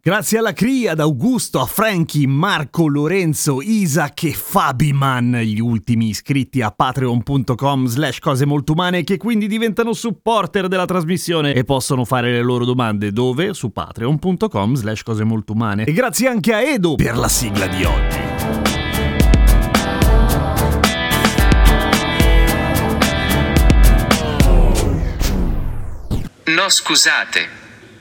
Grazie alla CRI, ad Augusto, a Frankie, Marco, Lorenzo, Isaac e Fabiman, gli ultimi iscritti a patreon.com slash cose molto umane che quindi diventano supporter della trasmissione e possono fare le loro domande dove? Su patreon.com slash cose molto umane. E grazie anche a Edo per la sigla di oggi. No scusate,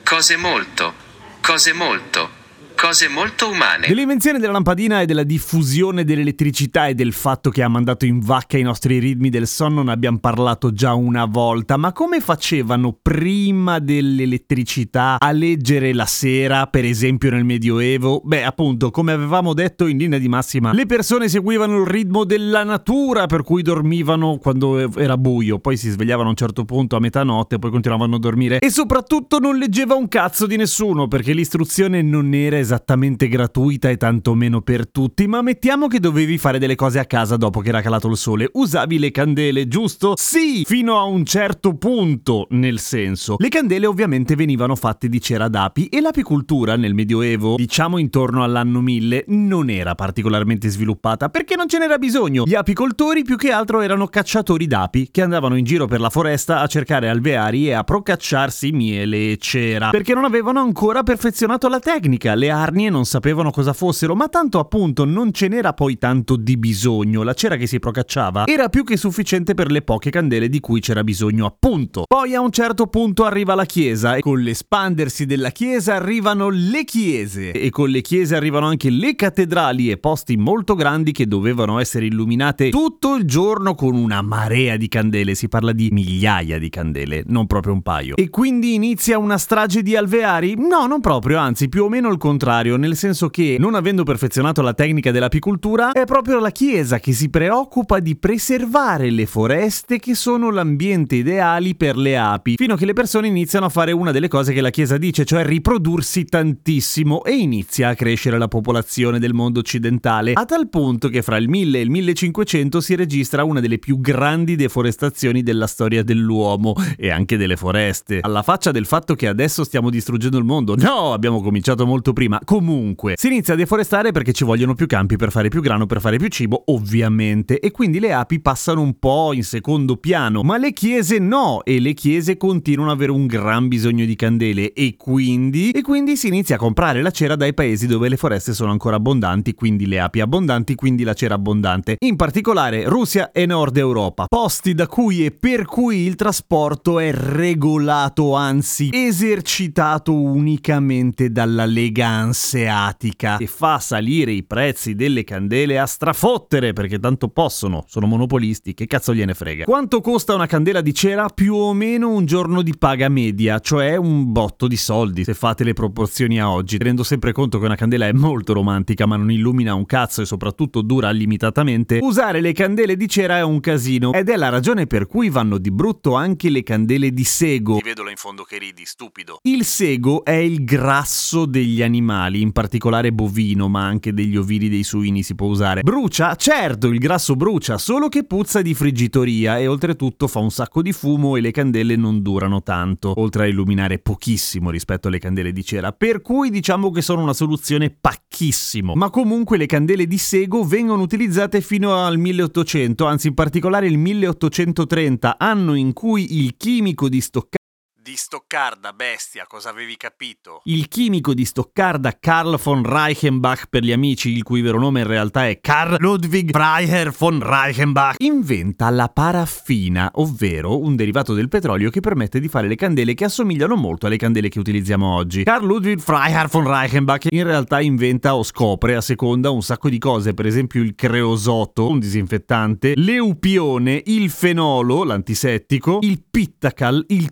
cose molto, cose molto, cose molto umane. Dell'invenzione della lampadina e della diffusione dell'elettricità e del fatto che ha mandato in vacca i nostri ritmi del sonno ne abbiamo parlato già una volta, ma come facevano prima dell'elettricità a leggere la sera, per esempio nel Medioevo? Beh, appunto, come avevamo detto in linea di massima, le persone seguivano il ritmo della natura, per cui dormivano quando era buio, poi si svegliavano a un certo punto a metà notte, poi continuavano a dormire e soprattutto non leggeva un cazzo di nessuno, perché l'istruzione non era esattamente gratuita e tantomeno per tutti, ma mettiamo che dovevi fare delle cose a casa dopo che era calato il sole. Usavi le candele, giusto? Sì, fino a un certo punto, nel senso. Le candele ovviamente venivano fatte di cera d'api e l'apicoltura nel Medioevo, diciamo intorno all'anno 1000, non era particolarmente sviluppata perché non ce n'era bisogno. Gli apicoltori più che altro erano cacciatori d'api che andavano in giro per la foresta a cercare alveari e a procacciarsi miele e cera, perché non avevano ancora perfezionato la tecnica. Le arnie non sapevano cosa fossero, ma tanto appunto non ce n'era poi tanto di bisogno. La cera che si procacciava era più che sufficiente per le poche candele di cui c'era bisogno, appunto. Poi a un certo punto arriva la chiesa e con l'espandersi della chiesa arrivano le chiese e con le chiese arrivano anche le cattedrali e posti molto grandi che dovevano essere illuminate tutto il giorno con una marea di candele. Si parla di migliaia di candele, non proprio un paio. E quindi inizia una strage di alveari? No, non proprio, anzi più o meno il contrario, nel senso che, non avendo perfezionato la tecnica dell'apicoltura, è proprio la Chiesa che si preoccupa di preservare le foreste che sono l'ambiente ideali per le api, fino a che le persone iniziano a fare una delle cose che la Chiesa dice, cioè riprodursi tantissimo e inizia a crescere la popolazione del mondo occidentale, a tal punto che fra il 1000 e il 1500 si registra una delle più grandi deforestazioni della storia dell'uomo e anche delle foreste. Alla faccia del fatto che adesso stiamo distruggendo il mondo. No, abbiamo cominciato molto prima. Comunque, si inizia a deforestare perché ci vogliono più campi per fare più grano, per fare più cibo, ovviamente, e quindi le api passano un po' in secondo piano, ma le chiese no, e le chiese continuano ad avere un gran bisogno di candele. E quindi e quindi si inizia a comprare la cera dai paesi dove le foreste sono ancora abbondanti, quindi le api abbondanti, quindi la cera abbondante. In particolare Russia e Nord Europa, posti da cui e per cui il trasporto è regolato, anzi esercitato unicamente dalla Lega Anseatica e fa salire i prezzi delle candele a strafottere perché tanto possono, sono monopolisti, che cazzo gliene frega. Quanto costa una candela di cera? Più o meno un giorno di paga media, cioè un botto di soldi, se fate le proporzioni a oggi, tenendo sempre conto che una candela è molto romantica ma non illumina un cazzo e soprattutto dura limitatamente, usare le candele di cera è un casino ed è la ragione per cui vanno di brutto anche le candele di sego. Ti vedo là in fondo che ridi, stupido. Il sego è il grasso degli animali, in particolare bovino, ma anche degli ovini dei suini si può usare. Brucia? Certo, il grasso brucia, solo che puzza di friggitoria e oltretutto fa un sacco di fumo e le candele non durano tanto, oltre a illuminare pochissimo rispetto alle candele di cera, per cui diciamo che sono una soluzione pacchissimo. Ma comunque le candele di sego vengono utilizzate fino al 1800, anzi in particolare il 1830, anno in cui il chimico di Stoccarda Di Stoccarda, bestia, cosa avevi capito? Il chimico di Stoccarda Karl von Reichenbach per gli amici, il cui vero nome in realtà è Karl Ludwig Freiherr von Reichenbach, inventa la paraffina, ovvero un derivato del petrolio che permette di fare le candele che assomigliano molto alle candele che utilizziamo oggi. Karl Ludwig Freiherr von Reichenbach in realtà inventa o scopre a seconda un sacco di cose, per esempio il creosoto, un disinfettante, l'eupione, il fenolo, l'antisettico, il pittacal, il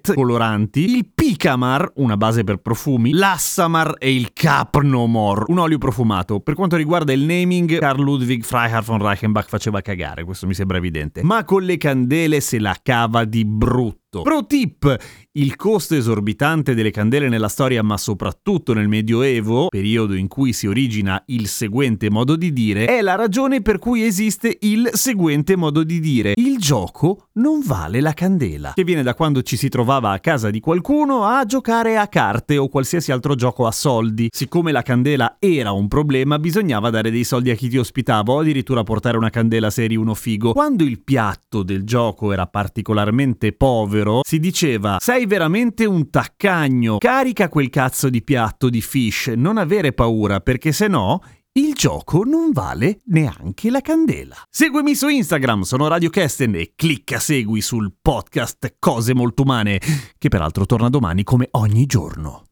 cideret, coloranti, il Picamar, una base per profumi, l'Assamar e il Capnomor, un olio profumato. Per quanto riguarda il naming, Karl Ludwig Freiherr von Reichenbach faceva cagare, questo mi sembra evidente. Ma con le candele se la cava di brutto. Pro tip! Il costo esorbitante delle candele nella storia, ma soprattutto nel Medioevo, periodo in cui si origina il seguente modo di dire, è la ragione per cui esiste il seguente modo di dire. Il gioco non vale la candela, che viene da quando ci si trovava a casa di qualcuno a giocare a carte o qualsiasi altro gioco a soldi. Siccome la candela era un problema, bisognava dare dei soldi a chi ti ospitava o addirittura portare una candela se eri uno figo. Quando il piatto del gioco era particolarmente povero, si diceva sei veramente un taccagno, carica quel cazzo di piatto di fish, non avere paura perché se no il gioco non vale neanche la candela. Seguimi su Instagram, sono Radio Kesten e clicca segui sul podcast Cose Molto Umane, che peraltro torna domani come ogni giorno.